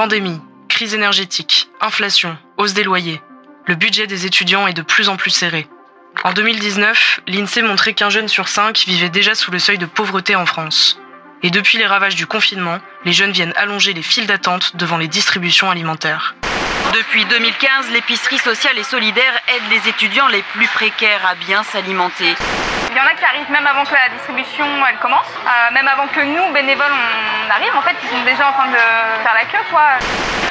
Pandémie, crise énergétique, inflation, hausse des loyers. Le budget des étudiants est de plus en plus serré. En 2019, l'INSEE montrait qu'un jeune sur cinq vivait déjà sous le seuil de pauvreté en France. Et depuis les ravages du confinement, les jeunes viennent allonger les files d'attente devant les distributions alimentaires. Depuis 2015, l'épicerie sociale et solidaire aide les étudiants les plus précaires à bien s'alimenter. Il y en a qui arrivent même avant que la distribution elle commence, euh, même avant que nous, bénévoles, on arrive. En fait, ils sont déjà en train de faire la queue, quoi.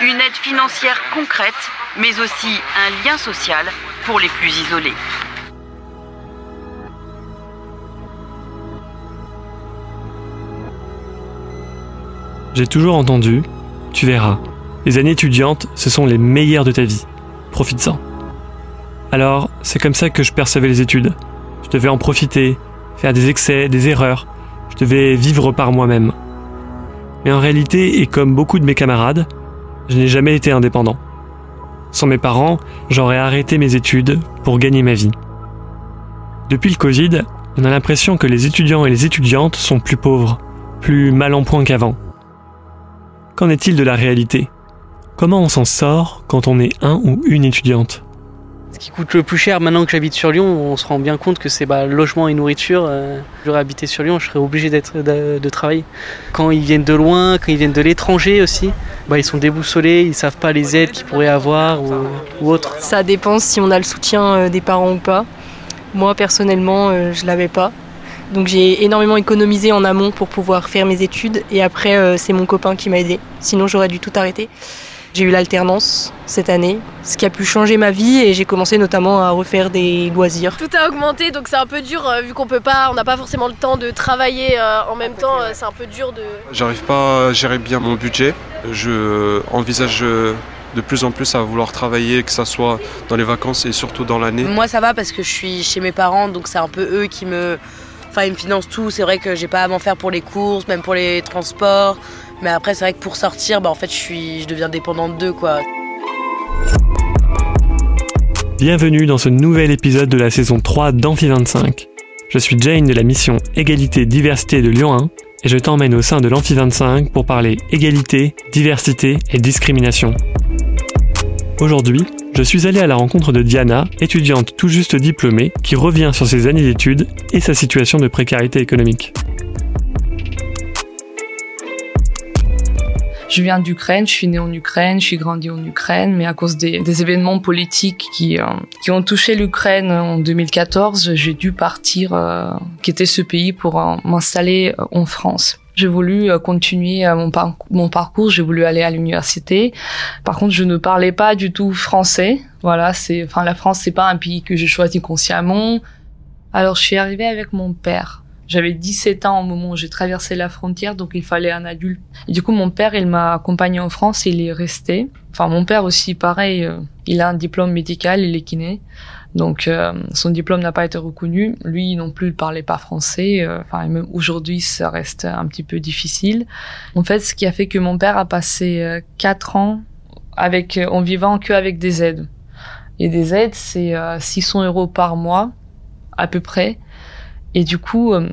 Une aide financière concrète, mais aussi un lien social pour les plus isolés. J'ai toujours entendu, tu verras, les années étudiantes, ce sont les meilleures de ta vie. Profites-en. Alors, c'est comme ça que je percevais les études. Je devais en profiter, faire des excès, des erreurs. Je devais vivre par moi-même. Mais en réalité, et comme beaucoup de mes camarades, je n'ai jamais été indépendant. Sans mes parents, j'aurais arrêté mes études pour gagner ma vie. Depuis le Covid, on a l'impression que les étudiants et les étudiantes sont plus pauvres, plus mal en point qu'avant. Qu'en est-il de la réalité? Comment on s'en sort quand on est un ou une étudiante? Ce qui coûte le plus cher maintenant que j'habite sur Lyon, on se rend bien compte que c'est bah, logement et nourriture. Euh, J'aurais habité sur Lyon, je serais obligé de, de, travailler. Quand ils viennent de loin, quand ils viennent de l'étranger aussi, bah, ils sont déboussolés, ils savent pas les aides qu'ils pourraient avoir ou, ou autre. Ça dépend si on a le soutien euh, des parents ou pas. Moi personnellement, euh, je l'avais pas. Donc j'ai énormément économisé en amont pour pouvoir faire mes études et après euh, c'est mon copain qui m'a aidé. Sinon j'aurais dû tout arrêter. J'ai eu l'alternance cette année, ce qui a pu changer ma vie et j'ai commencé notamment à refaire des loisirs. Tout a augmenté donc c'est un peu dur euh, vu qu'on peut pas, on n'a pas forcément le temps de travailler euh, en même temps, euh, c'est un peu dur de. J'arrive pas à gérer bien mon budget. Je envisage de plus en plus à vouloir travailler, que ça soit dans les vacances et surtout dans l'année. Moi ça va parce que je suis chez mes parents donc c'est un peu eux qui me Enfin, ils me financent tout. C'est vrai que j'ai pas à m'en faire pour les courses, même pour les transports. Mais après, c'est vrai que pour sortir, bah, en fait, je, suis, je deviens dépendante d'eux, quoi. Bienvenue dans ce nouvel épisode de la saison 3 d'Amphi 25. Je suis Jane de la mission Égalité Diversité de Lyon 1 et je t'emmène au sein de l'Amphi 25 pour parler égalité, diversité et discrimination. Aujourd'hui, je suis allé à la rencontre de Diana, étudiante tout juste diplômée, qui revient sur ses années d'études et sa situation de précarité économique. Je viens d'Ukraine, je suis née en Ukraine, je suis grandie en Ukraine, mais à cause des, événements politiques qui, euh, qui ont touché l'Ukraine en 2014, j'ai dû partir, euh, quitter ce pays pour euh, m'installer en France. J'ai voulu continuer mon, mon parcours, j'ai voulu aller à l'université. Par contre, je ne parlais pas du tout français. Voilà, enfin, la France, c'est pas un pays que j'ai choisi consciemment. Alors, je suis arrivée avec mon père. J'avais 17 ans au moment où j'ai traversé la frontière, donc il fallait un adulte. Et du coup, mon père, il m'a accompagné en France il est resté. Enfin, mon père aussi, pareil, euh, il a un diplôme médical, il est kiné. Donc, euh, son diplôme n'a pas été reconnu. Lui non plus, il parlait pas français. Euh, enfin, même aujourd'hui, ça reste un petit peu difficile. En fait, ce qui a fait que mon père a passé 4 ans avec, en vivant que avec des aides. Et des aides, c'est 600 euros par mois, à peu près. Et du coup, euh,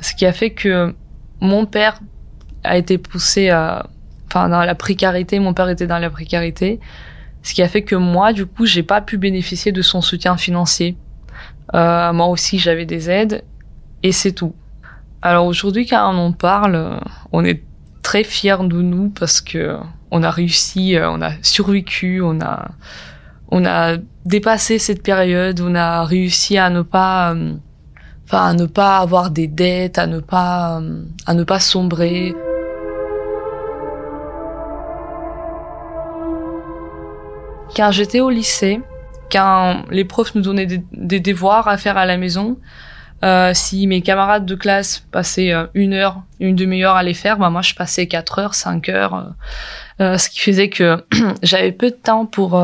ce qui a fait que mon père a été poussé à, enfin, dans la précarité, mon père était dans la précarité, ce qui a fait que moi, du coup, j'ai pas pu bénéficier de son soutien financier. Euh, moi aussi, j'avais des aides, et c'est tout. Alors aujourd'hui, quand on en parle, on est très fiers de nous parce que on a réussi, on a survécu, on a, on a dépassé cette période, on a réussi à ne pas à ne pas avoir des dettes, à ne pas à ne pas sombrer. Quand j'étais au lycée, quand les profs nous donnaient des, devoirs à faire à la maison, euh, si mes camarades de classe passaient euh, une heure, une demi-heure à les faire, bah moi je passais quatre heures, cinq heures, euh, ce qui faisait que j'avais peu de temps pour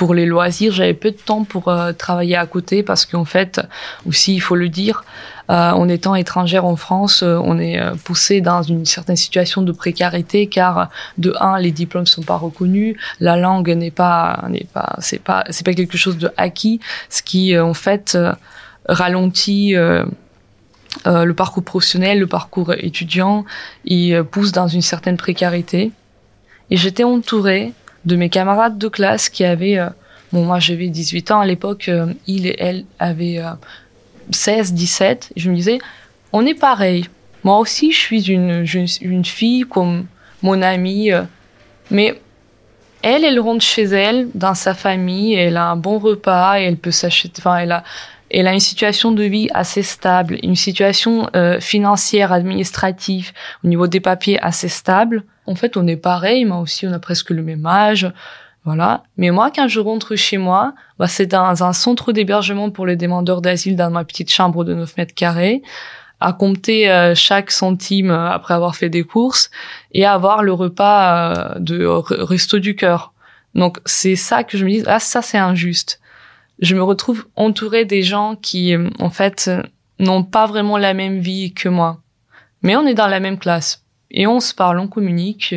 pour les loisirs, j'avais peu de temps pour euh, travailler à côté parce qu'en fait, aussi il faut le dire, euh, en étant étrangère en France, euh, on est euh, poussé dans une certaine situation de précarité car de un, les diplômes sont pas reconnus, la langue n'est pas n'est pas c'est pas c'est pas quelque chose de acquis, ce qui en fait ralentit le parcours professionnel, le parcours étudiant, et pousse dans une certaine précarité. Et j'étais entourée de mes camarades de classe qui avaient, euh, bon, moi j'avais 18 ans à l'époque, euh, il et elle avaient 16, 17. je me disais, on est pareil. Moi aussi, je suis une, une fille comme mon amie, mais elle, elle rentre chez elle, dans sa famille, elle a un bon repas, elle peut s'acheter, enfin, elle a, elle a une situation de vie assez stable, une situation euh, financière, administrative, au niveau des papiers assez stable. En fait, on est pareil, moi aussi, on a presque le même âge, voilà. Mais moi, quand je rentre chez moi, bah, c'est dans un centre d'hébergement pour les demandeurs d'asile dans ma petite chambre de 9 mètres carrés à compter euh, chaque centime après avoir fait des courses et avoir le repas euh, de resto du cœur. Donc c'est ça que je me dis ah ça c'est injuste. Je me retrouve entourée des gens qui euh, en fait n'ont pas vraiment la même vie que moi. Mais on est dans la même classe et on se parle, on communique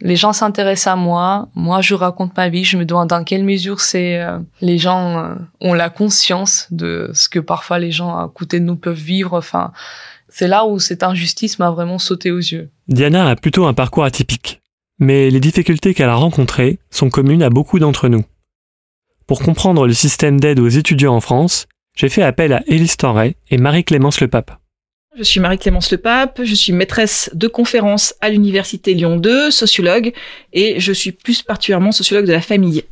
les gens s'intéressent à moi, moi je raconte ma vie, je me demande dans quelle mesure c'est euh, les gens euh, ont la conscience de ce que parfois les gens à côté de nous peuvent vivre. Enfin, c'est là où cette injustice m'a vraiment sauté aux yeux. Diana a plutôt un parcours atypique, mais les difficultés qu'elle a rencontrées sont communes à beaucoup d'entre nous. Pour comprendre le système d'aide aux étudiants en France, j'ai fait appel à Élise Tenray et Marie-Clémence Lepape. Je suis Marie-Clémence Lepape, je suis maîtresse de conférences à l'Université Lyon 2, sociologue, et je suis plus particulièrement sociologue de la famille.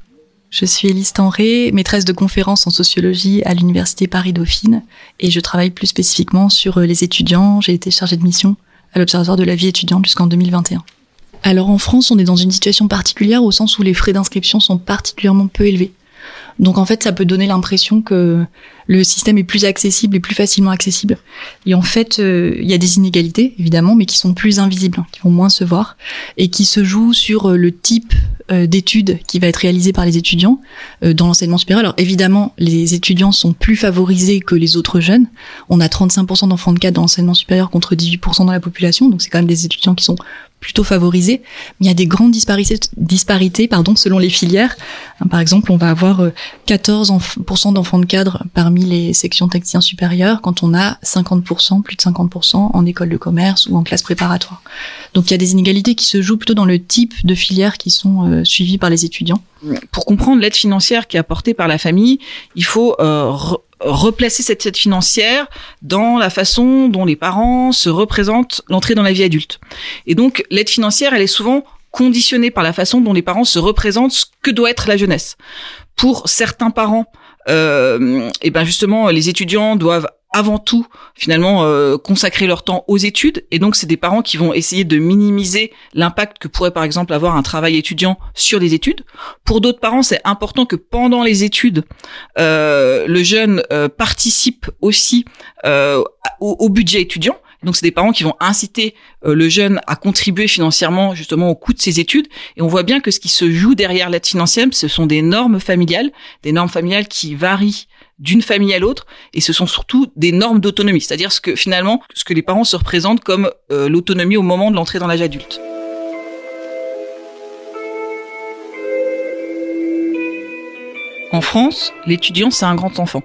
Je suis Elise Tenré, maîtresse de conférences en sociologie à l'Université Paris-Dauphine, et je travaille plus spécifiquement sur les étudiants. J'ai été chargée de mission à l'Observatoire de la vie étudiante jusqu'en 2021. Alors en France, on est dans une situation particulière au sens où les frais d'inscription sont particulièrement peu élevés. Donc en fait, ça peut donner l'impression que le système est plus accessible et plus facilement accessible. Et en fait, euh, il y a des inégalités, évidemment, mais qui sont plus invisibles, hein, qui vont moins se voir, et qui se jouent sur euh, le type euh, d'études qui va être réalisé par les étudiants dans l'enseignement supérieur. Alors évidemment, les étudiants sont plus favorisés que les autres jeunes. On a 35% d'enfants de cadre dans l'enseignement supérieur contre 18% dans la population, donc c'est quand même des étudiants qui sont plutôt favorisés. Mais il y a des grandes disparités, disparités pardon, selon les filières. Par exemple, on va avoir 14% d'enfants de cadre parmi les sections techniciens supérieurs quand on a 50%, plus de 50% en école de commerce ou en classe préparatoire. Donc il y a des inégalités qui se jouent plutôt dans le type de filières qui sont euh, suivies par les étudiants. Pour comprendre l'aide financière qui est apportée par la famille, il faut euh, replacer cette aide financière dans la façon dont les parents se représentent l'entrée dans la vie adulte. Et donc l'aide financière, elle est souvent conditionnée par la façon dont les parents se représentent ce que doit être la jeunesse. Pour certains parents, euh, et ben justement les étudiants doivent avant tout finalement euh, consacrer leur temps aux études et donc c'est des parents qui vont essayer de minimiser l'impact que pourrait par exemple avoir un travail étudiant sur les études. Pour d'autres parents, c'est important que pendant les études, euh, le jeune participe aussi au, au, budget étudiant donc c'est des parents qui vont inciter euh, le jeune à contribuer financièrement justement au coût de ses études. Et on voit bien que ce qui se joue derrière l'aide financière, ce sont des normes familiales, des normes familiales qui varient d'une famille à l'autre, et ce sont surtout des normes d'autonomie, c'est-à-dire ce que finalement ce que les parents se représentent comme euh, l'autonomie au moment de l'entrée dans l'âge adulte. En France, l'étudiant, c'est un grand enfant.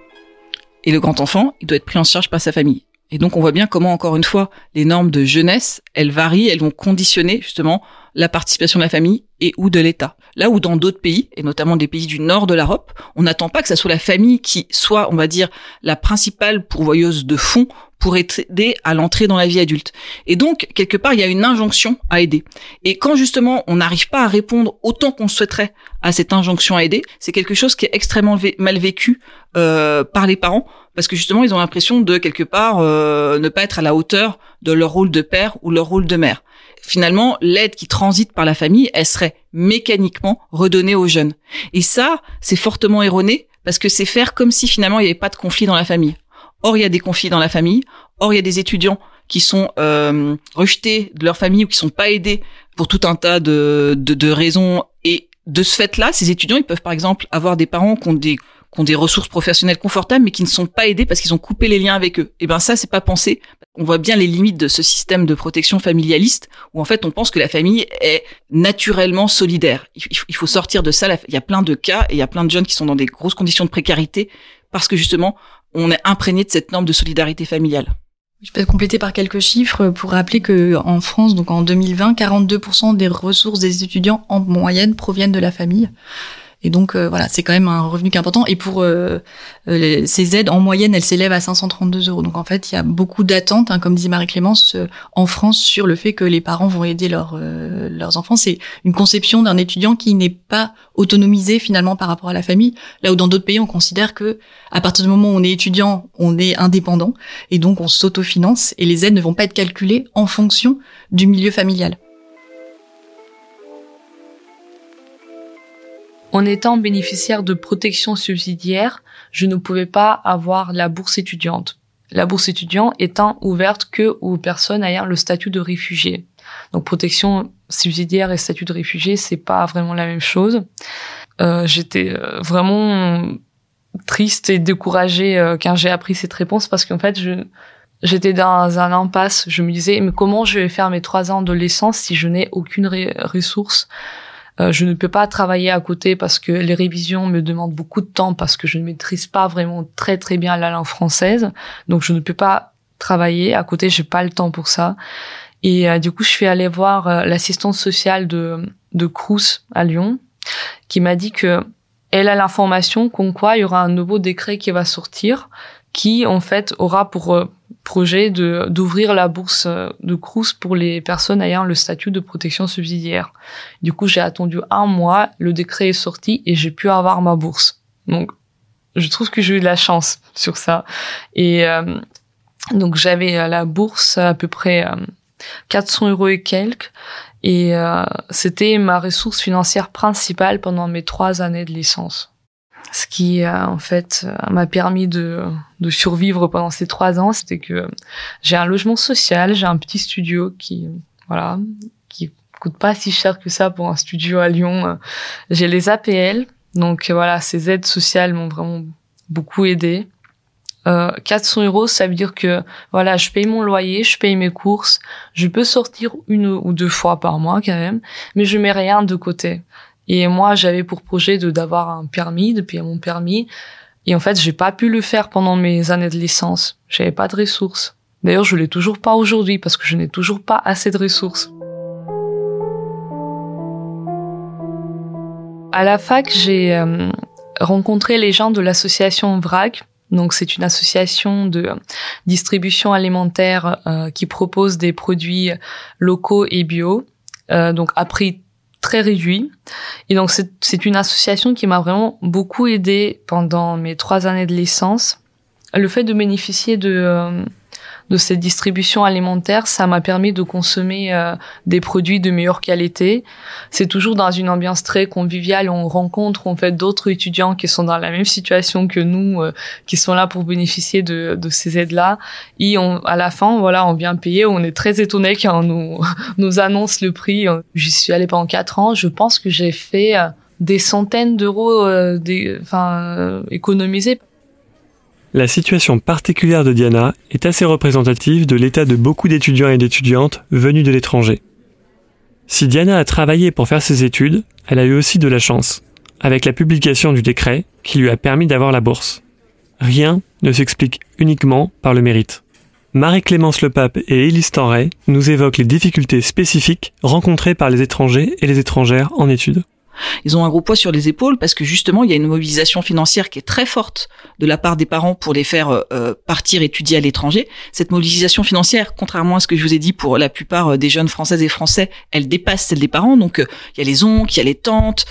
Et le grand enfant, il doit être pris en charge par sa famille. Et donc on voit bien comment, encore une fois, les normes de jeunesse, elles varient, elles vont conditionner justement la participation de la famille et ou de l'État. Là où dans d'autres pays, et notamment des pays du nord de l'Europe, on n'attend pas que ça soit la famille qui soit, on va dire, la principale pourvoyeuse de fonds pour aider à l'entrée dans la vie adulte. Et donc, quelque part, il y a une injonction à aider. Et quand justement on n'arrive pas à répondre autant qu'on souhaiterait à cette injonction à aider, c'est quelque chose qui est extrêmement mal vécu euh, par les parents, parce que justement, ils ont l'impression de quelque part euh, ne pas être à la hauteur de leur rôle de père ou leur rôle de mère. Finalement, l'aide qui transite par la famille, elle serait mécaniquement redonnée aux jeunes. Et ça, c'est fortement erroné parce que c'est faire comme si finalement il n'y avait pas de conflit dans la famille. Or, il y a des conflits dans la famille. Or, il y a des étudiants qui sont euh, rejetés de leur famille ou qui sont pas aidés pour tout un tas de, de, de raisons. Et de ce fait-là, ces étudiants, ils peuvent par exemple avoir des parents qui ont des qui ont des ressources professionnelles confortables, mais qui ne sont pas aidés parce qu'ils ont coupé les liens avec eux. Et eh ben ça, c'est pas pensé. On voit bien les limites de ce système de protection familialiste, où en fait on pense que la famille est naturellement solidaire. Il faut sortir de ça. Il y a plein de cas et il y a plein de jeunes qui sont dans des grosses conditions de précarité parce que justement on est imprégné de cette norme de solidarité familiale. Je peux compléter par quelques chiffres pour rappeler que en France, donc en 2020, 42% des ressources des étudiants en moyenne proviennent de la famille. Et donc euh, voilà, c'est quand même un revenu qui est important. Et pour euh, euh, ces aides, en moyenne, elles s'élèvent à 532 euros. Donc en fait, il y a beaucoup d'attentes, hein, comme dit Marie-Clémence, en France sur le fait que les parents vont aider leurs leurs enfants. C'est une conception d'un étudiant qui n'est pas autonomisé finalement par rapport à la famille. Là où dans d'autres pays, on considère que à partir du moment où on est étudiant, on est indépendant et donc on s'autofinance et les aides ne vont pas être calculées en fonction du milieu familial. En étant bénéficiaire de protection subsidiaire, je ne pouvais pas avoir la bourse étudiante. La bourse étudiante étant ouverte que aux personnes ayant le statut de réfugié. Donc protection subsidiaire et statut de réfugié, c'est pas vraiment la même chose. Euh, J'étais euh, vraiment triste et découragée euh, quand j'ai appris cette réponse parce qu'en fait, je j'étais dans un impasse. Je me disais, mais comment je vais faire mes trois ans de licence si je n'ai aucune ressource euh, je ne peux pas travailler à côté parce que les révisions me demandent beaucoup de temps parce que je ne maîtrise pas vraiment très très bien la langue française. Donc je ne peux pas travailler à côté, j'ai pas le temps pour ça. Et euh, du coup, je suis allée voir euh, l'assistante sociale de de Crous à Lyon qui m'a dit que elle a l'information qu'on quoi il y aura un nouveau décret qui va sortir qui en fait aura pour projet de d'ouvrir la bourse de Crous pour les personnes ayant le statut de protection subsidiaire. Du coup, j'ai attendu un mois, le décret est sorti et j'ai pu avoir ma bourse. Donc, je trouve que j'ai eu de la chance sur ça. Et euh, donc, j'avais euh, la bourse à peu près 400 euh, euros et quelques. Et c'était ma ressource financière principale pendant mes trois années de licence ce qui en fait m'a permis de, de survivre pendant ces trois ans, c'était que j'ai un logement social, j'ai un petit studio qui voilà qui coûte pas si cher que ça pour un studio à Lyon. J'ai les APL, donc voilà ces aides sociales m'ont vraiment beaucoup aidé. Euh, 400 euros, ça veut dire que voilà, je paye mon loyer, je paye mes courses, je peux sortir une ou deux fois par mois quand même, mais je mets rien de côté. Et moi, j'avais pour projet de d'avoir un permis, de payer mon permis. Et en fait, j'ai pas pu le faire pendant mes années de licence. J'avais pas de ressources. D'ailleurs, je l'ai toujours pas aujourd'hui parce que je n'ai toujours pas assez de ressources. À la fac, j'ai euh, rencontré les gens de l'association VRAG. Donc, c'est une association de distribution alimentaire euh, qui propose des produits locaux et bio. Euh, donc, à prix très réduit. Et donc c'est une association qui m'a vraiment beaucoup aidé pendant mes trois années de licence. Le fait de bénéficier de euh, de cette distribution alimentaire, ça m'a permis de consommer euh, des produits de meilleure qualité. C'est toujours dans une ambiance très conviviale. On rencontre en fait d'autres étudiants qui sont dans la même situation que nous, euh, qui sont là pour bénéficier de, de ces aides-là. Et on, à la fin, voilà, on vient payer. On est très étonné quand on nous, nous annonce le prix. J'y suis allée pendant quatre ans. Je pense que j'ai fait euh, des centaines d'euros enfin, économisés. La situation particulière de Diana est assez représentative de l'état de beaucoup d'étudiants et d'étudiantes venus de l'étranger. Si Diana a travaillé pour faire ses études, elle a eu aussi de la chance, avec la publication du décret qui lui a permis d'avoir la bourse. Rien ne s'explique uniquement par le mérite. Marie-Clémence Lepape et Élise Tenray nous évoquent les difficultés spécifiques rencontrées par les étrangers et les étrangères en études. Ils ont un gros poids sur les épaules parce que justement, il y a une mobilisation financière qui est très forte de la part des parents pour les faire euh, euh, partir étudier à l'étranger. Cette mobilisation financière, contrairement à ce que je vous ai dit pour la plupart euh, des jeunes françaises et français, elle dépasse celle des parents. Donc, il y a les oncles, il y a les tantes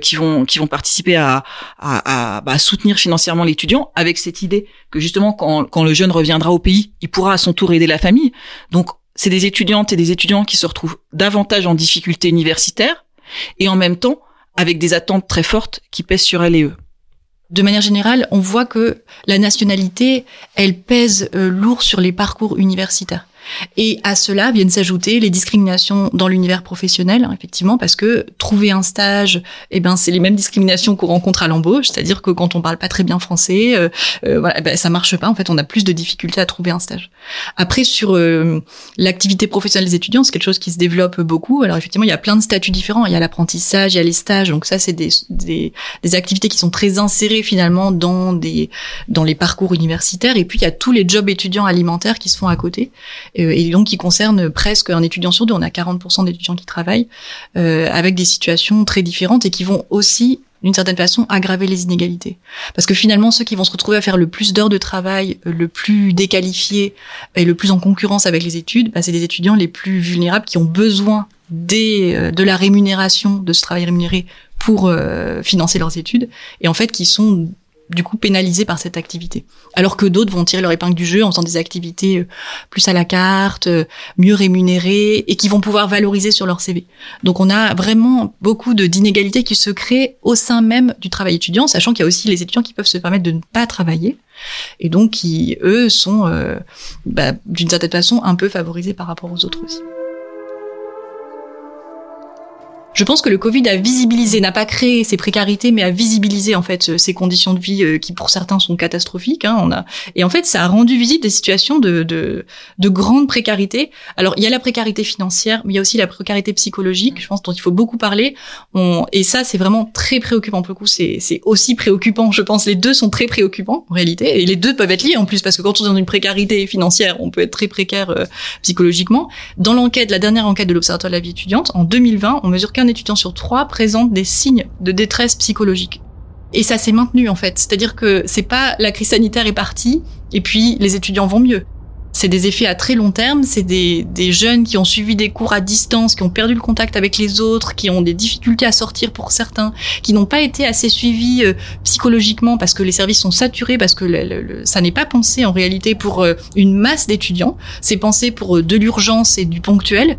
qui vont qui vont participer à à, à, bah, soutenir financièrement l'étudiant avec cette idée que justement, quand, quand le jeune reviendra au pays, il pourra à son tour aider la famille. Donc, c'est des étudiantes et des étudiants qui se retrouvent davantage en difficulté universitaire et en même temps avec des attentes très fortes qui pèsent sur elle et eux. De manière générale, on voit que la nationalité, elle pèse euh, lourd sur les parcours universitaires. Et à cela viennent s'ajouter les discriminations dans l'univers professionnel, hein, effectivement, parce que trouver un stage, eh ben, c'est les mêmes discriminations qu'on rencontre à l'embauche, c'est-à-dire que quand on parle pas très bien français, euh, euh, voilà, ben, ça marche pas. En fait, on a plus de difficultés à trouver un stage. Après, sur euh, l'activité professionnelle des étudiants, c'est quelque chose qui se développe beaucoup. Alors effectivement, il y a plein de statuts différents. Il y a l'apprentissage, il y a les stages. Donc ça, c'est des, des, des activités qui sont très insérées finalement dans des dans les parcours universitaires. Et puis il y a tous les jobs étudiants alimentaires qui se font à côté et donc qui concernent presque un étudiant sur deux. On a 40% d'étudiants qui travaillent euh, avec des situations très différentes et qui vont aussi d'une certaine façon aggraver les inégalités. Parce que finalement, ceux qui vont se retrouver à faire le plus d'heures de travail, euh, le plus déqualifié et le plus en concurrence avec les études, bah, c'est des étudiants les plus vulnérables qui ont besoin des, de la rémunération, de ce travail rémunéré pour financer leurs études, et en fait qui sont du coup pénalisés par cette activité. Alors que d'autres vont tirer leur épingle du jeu en faisant des activités euh, plus à la carte, euh, mieux rémunérées et qui vont pouvoir valoriser sur leur CV. Donc on a vraiment beaucoup d'inégalités qui se créent au sein même du travail étudiant, sachant qu'il y a aussi les étudiants qui peuvent se permettre de ne pas travailler et donc qui eux sont euh, bah, d'une certaine façon un peu favorisés par rapport aux autres aussi. Je pense que le Covid a visibilisé, n'a pas créé ces précarités, mais a visibilisé en fait ces conditions de vie euh, qui pour certains sont catastrophiques. Hein, on a et en fait ça a rendu visible des situations de, de, de grande précarité. Alors il y a la précarité financière, mais il y a aussi la précarité psychologique. Je pense dont il faut beaucoup parler. On, et ça c'est vraiment très préoccupant. Pour le coup c'est c'est aussi préoccupant. Je pense les deux sont très préoccupants en réalité et les deux peuvent être liés en plus parce que quand on est dans une précarité financière, on peut être très précaire euh, psychologiquement. Dans l'enquête, la dernière enquête de l'Observatoire de la vie étudiante en 2020, on mesure qu'un étudiant sur trois présente des signes de détresse psychologique. Et ça s'est maintenu en fait. C'est-à-dire que c'est pas la crise sanitaire est partie et puis les étudiants vont mieux. C'est des effets à très long terme, c'est des, des jeunes qui ont suivi des cours à distance, qui ont perdu le contact avec les autres, qui ont des difficultés à sortir pour certains, qui n'ont pas été assez suivis euh, psychologiquement parce que les services sont saturés, parce que ça n'est pas pensé en réalité pour euh, une masse d'étudiants, c'est pensé pour euh, de l'urgence et du ponctuel.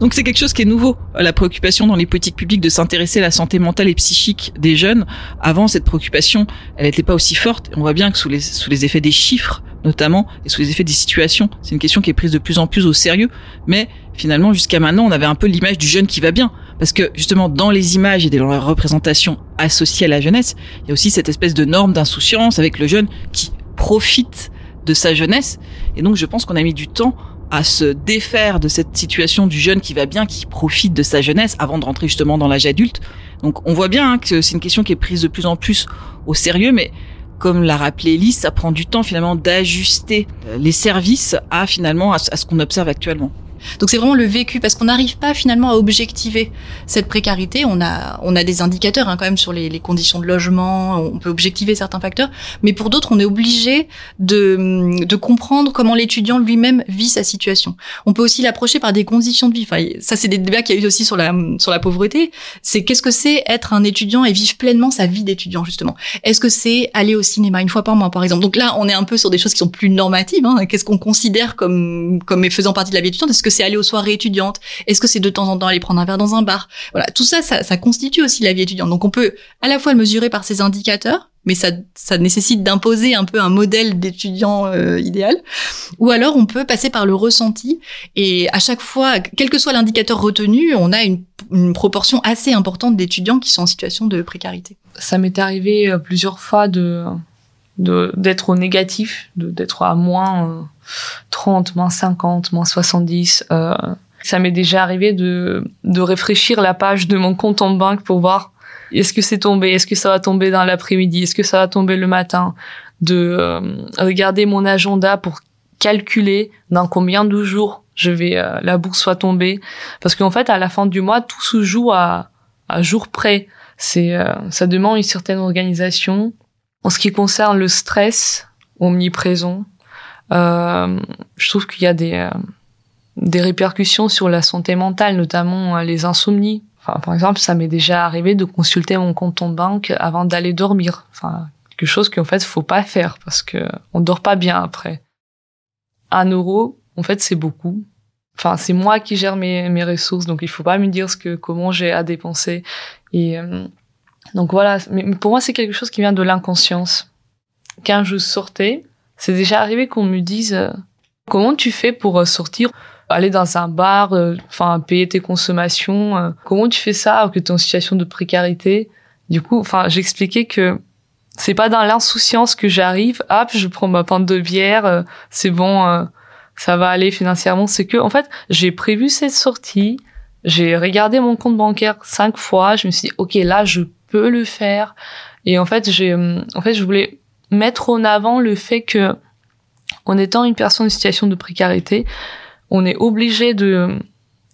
Donc c'est quelque chose qui est nouveau, la préoccupation dans les politiques publiques de s'intéresser à la santé mentale et psychique des jeunes. Avant, cette préoccupation, elle n'était pas aussi forte. On voit bien que sous les, effets des chiffres, notamment, et sous les effets des situations, c'est une question qui est prise de plus en plus au sérieux. Mais finalement, jusqu'à maintenant, on avait un peu l'image du jeune qui va bien. Parce que justement, dans les images et dans les représentations associées à la jeunesse, il y a aussi cette espèce de norme d'insouciance avec le jeune qui profite de sa jeunesse. Et donc, je pense qu'on a mis du temps à se défaire de cette situation du jeune qui va bien, qui profite de sa jeunesse avant de rentrer justement dans l'âge adulte. Donc on voit bien hein, que c'est une question qui est prise de plus en plus au sérieux, mais comme l'a rappelé Elise, ça prend du temps finalement d'ajuster les services à finalement à ce qu'on observe actuellement. Donc c'est vraiment le vécu parce qu'on n'arrive pas finalement à objectiver cette précarité. On a on a des indicateurs hein, quand même sur les, les, conditions de logement. On peut objectiver certains facteurs, mais pour d'autres on est obligé de de comprendre comment l'étudiant lui-même vit sa situation. On peut aussi l'approcher par des conditions de vie. Enfin, ça c'est des débats qu'il y a eu aussi sur la sur la pauvreté. C'est qu'est-ce que c'est être un étudiant et vivre pleinement sa vie d'étudiant justement? Est-ce que c'est aller au cinéma une fois par mois par exemple? Donc là on est un peu sur des choses qui sont plus normatives. Hein. Qu'est-ce qu'on considère comme comme faisant partie de la vie étudiante? Est-ce que c'est aller aux soirées étudiantes? Est-ce que c'est de temps en temps aller prendre un verre dans un bar? Voilà, tout ça, ça, ça constitue aussi la vie étudiante. Donc on peut à la fois le mesurer par ces indicateurs, mais ça, ça nécessite d'imposer un peu un modèle d'étudiant euh, idéal. Ou alors on peut passer par le ressenti et à chaque fois, quel que soit l'indicateur retenu, on a une, une proportion assez importante d'étudiants qui sont en situation de précarité. Ça m'est arrivé euh, plusieurs fois de d'être au négatif, d'être à moins 30, euh, moins 50, moins 70. Euh, ça m'est déjà arrivé de, de réfléchir la page de mon compte en banque pour voir est-ce que c'est tombé, est-ce que ça va tomber dans l'après-midi, est-ce que ça va tomber le matin, de euh, regarder mon agenda pour calculer dans combien de jours je vais la bourse soit tombée parce qu'en fait à la fin du mois tout se joue à à jour près c'est ça demande une certaine organisation en ce qui concerne le stress omniprésent, euh, je trouve qu'il y a des, euh, des répercussions sur la santé mentale, notamment euh, les insomnies. Enfin, par exemple, ça m'est déjà arrivé de consulter mon compte en banque avant d'aller dormir. Enfin, quelque chose qu'en fait, faut pas faire parce que on dort pas bien après. Un euro, en fait, c'est beaucoup. Enfin, c'est moi qui gère mes, mes ressources, donc il faut pas me dire ce que comment j'ai à dépenser. Et donc voilà, mais pour moi c'est quelque chose qui vient de l'inconscience. Quand je sortais, c'est déjà arrivé qu'on me dise euh, Comment tu fais pour sortir aller dans un bar, enfin payer tes consommations. comment tu fais ça alors que tu es en situation de précarité? Du coup, enfin j'expliquais que c'est pas dans l'insouciance que j'arrive, hop, je prends ma pinte de bière, c'est bon, ça va aller financièrement. C'est que en fait j'ai prévu cette sortie, j'ai regardé mon compte bancaire cinq fois. Je me suis dit, ok, là, je peux le faire. Et en fait, j'ai, en fait, je voulais mettre en avant le fait que, en étant une personne en situation de précarité, on est obligé de,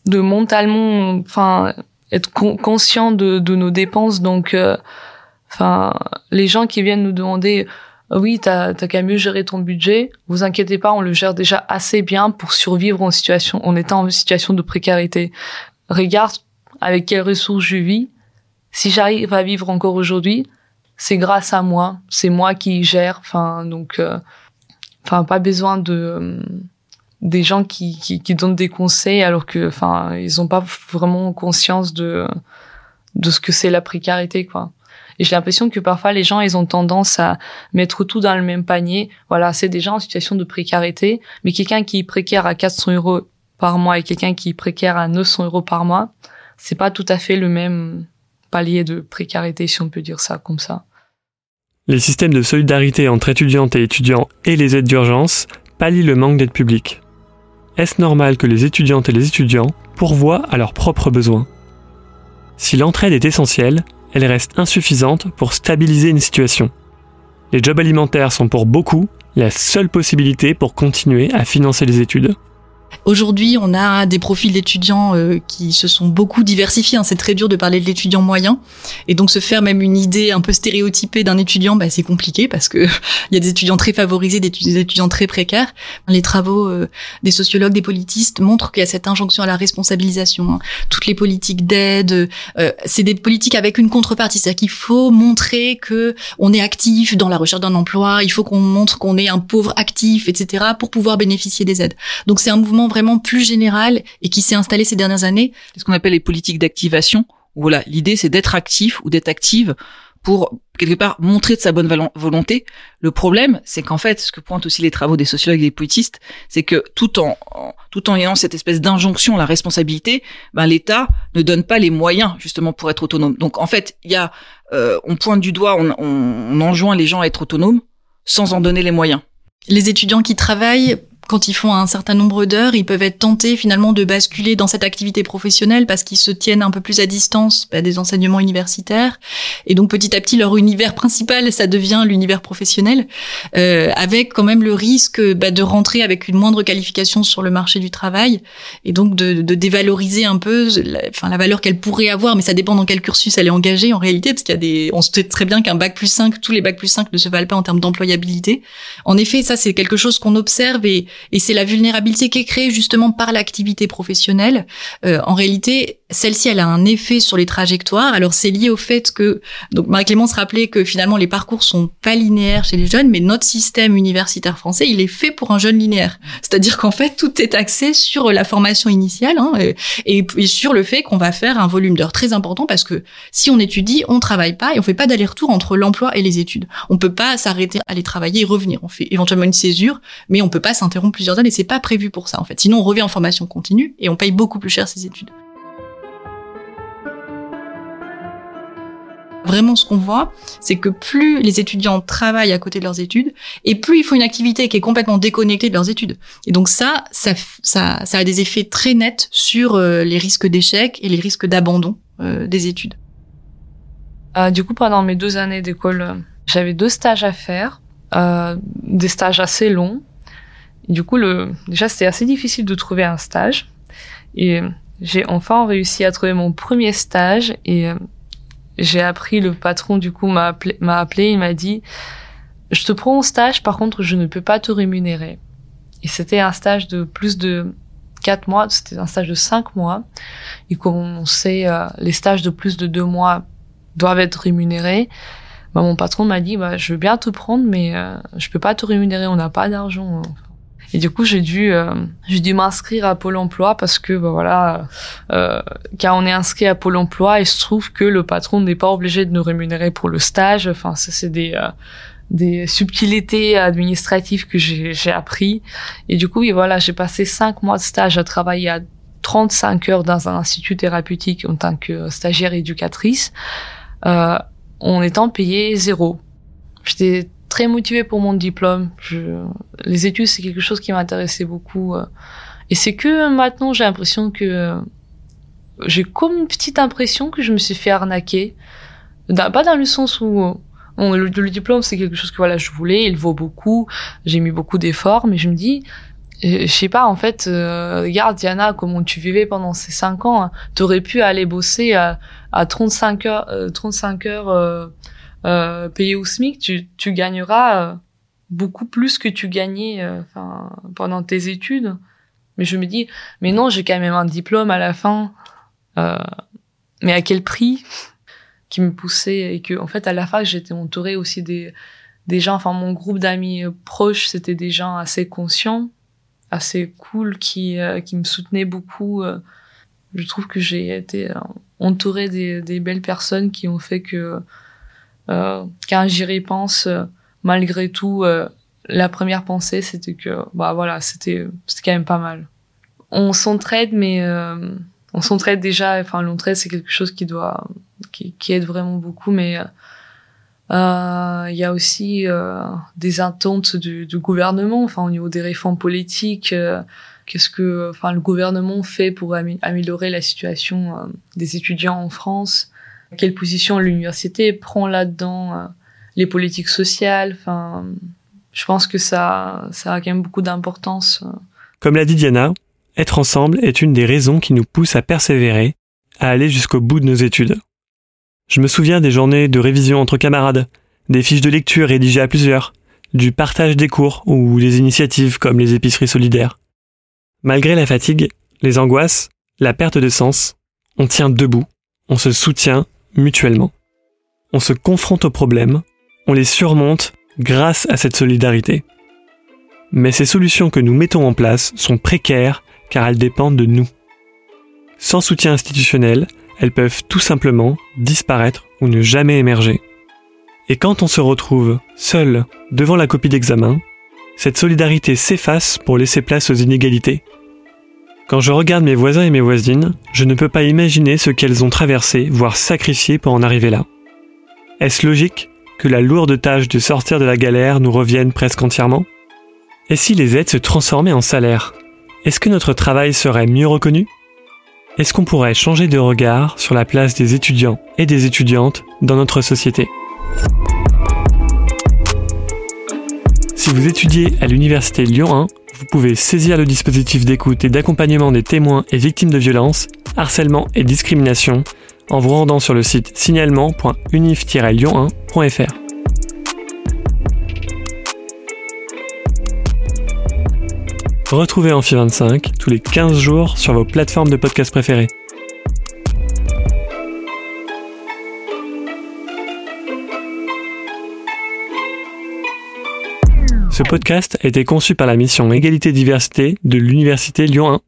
de mentalement, enfin, être conscient de, de nos dépenses. Donc, euh, enfin, les gens qui viennent nous demander, oui, t'as as qu'à mieux gérer ton budget. Vous inquiétez pas, on le gère déjà assez bien pour survivre en situation, en étant en situation de précarité regarde avec quelles ressources je vis. Si j'arrive à vivre encore aujourd'hui, c'est grâce à moi. C'est moi qui gère. Enfin, donc, euh, enfin, pas besoin de euh, des gens qui, qui, qui, donnent des conseils alors que, enfin, ils ont pas vraiment conscience de de ce que c'est la précarité, quoi. Et j'ai l'impression que parfois les gens, ils ont tendance à mettre tout dans le même panier. Voilà, c'est des gens en situation de précarité, mais quelqu'un qui précaire à 400 euros par mois et quelqu'un qui précaire à 900 euros par mois, c'est pas tout à fait le même palier de précarité, si on peut dire ça comme ça. Les systèmes de solidarité entre étudiantes et étudiants et les aides d'urgence pallient le manque d'aide publique. Est-ce normal que les étudiantes et les étudiants pourvoient à leurs propres besoins? Si l'entraide est essentielle, elle reste insuffisante pour stabiliser une situation. Les jobs alimentaires sont pour beaucoup la seule possibilité pour continuer à financer les études. Aujourd'hui, on a des profils d'étudiants euh, qui se sont beaucoup diversifiés. Hein. C'est très dur de parler de l'étudiant moyen, et donc se faire même une idée un peu stéréotypée d'un étudiant, bah, c'est compliqué parce que il y a des étudiants très favorisés, des étudiants très précaires. Les travaux euh, des sociologues, des politistes montrent qu'il y a cette injonction à la responsabilisation. Hein. Toutes les politiques d'aide, euh, c'est des politiques avec une contrepartie, c'est-à-dire qu'il faut montrer que on est actif dans la recherche d'un emploi, il faut qu'on montre qu'on est un pauvre actif, etc., pour pouvoir bénéficier des aides. Donc c'est un mouvement vraiment plus général et qui s'est installé ces dernières années. C'est ce qu'on appelle les politiques d'activation. Voilà, l'idée c'est d'être actif ou d'être active pour quelque part montrer de sa bonne volonté. Le problème, c'est qu'en fait, ce que pointent aussi les travaux des sociologues et des politistes, c'est que tout en, tout en ayant cette espèce d'injonction à la responsabilité, ben l'État ne donne pas les moyens justement pour être autonome. Donc en fait, il y a, euh, on pointe du doigt, on, on enjoint les gens à être autonomes sans en donner les moyens. Les étudiants qui travaillent quand ils font un certain nombre d'heures, ils peuvent être tentés finalement de basculer dans cette activité professionnelle parce qu'ils se tiennent un peu plus à distance bah, des enseignements universitaires. Et donc petit à petit, leur univers principal, ça devient l'univers professionnel, euh, avec quand même le risque bah, de rentrer avec une moindre qualification sur le marché du travail et donc de, de dévaloriser un peu la, enfin, la valeur qu'elle pourrait avoir, mais ça dépend dans quel cursus elle est engagée en réalité, parce qu'il y a des, on sait très bien qu'un bac plus 5, tous les bacs plus 5 ne se valent pas en termes d'employabilité. En effet, ça c'est quelque chose qu'on observe et et c'est la vulnérabilité qui est créée justement par l'activité professionnelle. Euh, en réalité, celle-ci, elle a un effet sur les trajectoires. Alors c'est lié au fait que, donc Marie-Clémence rappelait que finalement les parcours sont pas linéaires chez les jeunes, mais notre système universitaire français, il est fait pour un jeune linéaire. C'est-à-dire qu'en fait, tout est axé sur la formation initiale hein, et, et, sur le fait qu'on va faire un volume d'heures très important parce que si on étudie, on travaille pas et on fait pas d'aller-retour entre l'emploi et les études. On peut pas s'arrêter, aller travailler et revenir. On fait éventuellement une césure, mais on peut pas s'interrompre plusieurs années. C'est pas prévu pour ça en fait. Sinon, on revient en formation continue et on paye beaucoup plus cher ses études. Vraiment, ce qu'on voit, c'est que plus les étudiants travaillent à côté de leurs études, et plus ils font une activité qui est complètement déconnectée de leurs études. Et donc ça, ça, ça, ça a des effets très nets sur euh, les risques d'échec et les risques d'abandon euh, des études. Euh, du coup, pendant mes deux années d'école, j'avais deux stages à faire, des stages assez longs, du coup, le, déjà, c'était assez difficile de trouver un stage. Et j'ai enfin réussi à trouver mon premier stage et euh, j'ai appris, le patron, du coup, m'a appelé, appelé, il m'a dit, je te prends en stage, par contre, je ne peux pas te rémunérer. Et c'était un stage de plus de quatre mois, c'était un stage de cinq mois. Et comme on sait, euh, les stages de plus de deux mois doivent être rémunérés. Bah, mon patron m'a dit, bah, je veux bien te prendre, mais euh, je peux pas te rémunérer, on n'a pas d'argent. Et du coup, j'ai dû, euh, j'ai dû m'inscrire à Pôle Emploi parce que, bah, voilà, euh, quand on est inscrit à Pôle Emploi, il se trouve que le patron n'est pas obligé de nous rémunérer pour le stage. Enfin, ça c'est des, euh, des subtilités administratives que j'ai appris. Et du coup, oui, voilà, j'ai passé cinq mois de stage à travailler à 35 heures dans un institut thérapeutique en tant que stagiaire éducatrice, euh, en étant payé zéro. J'étais très motivée pour mon diplôme. Je, les études, c'est quelque chose qui m'intéressait beaucoup. Euh. Et c'est que maintenant, j'ai l'impression que j'ai comme une petite impression que je me suis fait arnaquer. pas dans le sens où le, diplôme, c'est quelque chose que voilà, je voulais, il vaut beaucoup, j'ai mis beaucoup d'efforts, mais je me dis, euh, je sais pas, en fait, euh, regarde Diana, comment tu vivais pendant ces cinq ans, hein. t'aurais pu aller bosser à, à 35 heures, 35 euh, heures euh, payé au SMIC, tu, tu gagneras beaucoup plus que tu gagnais enfin pendant tes études. Mais je me dis, mais non, j'ai quand même un diplôme à la fin. mais à quel prix qui me poussait et que en fait à la fac j'étais entourée aussi des des gens enfin mon groupe d'amis proches c'était des gens assez conscients assez cool qui euh, qui me soutenaient beaucoup euh. je trouve que j'ai été euh, entourée des, des belles personnes qui ont fait que quand j'y repense malgré tout la première pensée c'était que bah voilà c'était quand même pas mal on s'entraide mais on s'entraide déjà enfin l'entraide c'est quelque chose qui doit qui, aide vraiment beaucoup, mais euh, il y a aussi euh, des attentes du, gouvernement, enfin au niveau des réformes politiques. Euh, qu'est-ce que, enfin, le gouvernement fait pour améliorer la situation euh, des étudiants en France Quelle position l'université prend là-dedans Les politiques sociales. Enfin, je pense que ça, ça a quand même beaucoup d'importance. Comme l'a dit Diana, être ensemble est une des raisons qui nous pousse à persévérer, à aller jusqu'au bout de nos études. Je me souviens des journées de révision entre camarades, des fiches de lecture rédigées à plusieurs, du partage des cours ou des initiatives comme les épiceries solidaires. Malgré la fatigue, les angoisses, la perte de sens, on tient debout, on se soutient mutuellement. On se confronte aux problèmes, on les surmonte grâce à cette solidarité. Mais ces solutions que nous mettons en place sont précaires car elles dépendent de nous. Sans soutien institutionnel, elles peuvent tout simplement disparaître ou ne jamais émerger. Et quand on se retrouve seul devant la copie d'examen, cette solidarité s'efface pour laisser place aux inégalités. Quand je regarde mes voisins et mes voisines, je ne peux pas imaginer ce qu'elles ont traversé, voire sacrifié pour en arriver là. Est-ce logique que la lourde tâche de sortir de la galère nous revienne presque entièrement? Et si les aides se transformaient en salaire Est-ce que notre travail serait mieux reconnu? Est-ce qu'on pourrait changer de regard sur la place des étudiants et des étudiantes dans notre société? Si vous étudiez à l'université Lyon 1, vous pouvez saisir le dispositif d'écoute et d'accompagnement des témoins et victimes de violences, harcèlement et discrimination en vous rendant sur le site signalement.unif-lyon1.fr. Retrouvez Amphi25 tous les 15 jours sur vos plateformes de podcast préférées. Ce podcast a été conçu par la mission Égalité-Diversité de l'Université Lyon 1.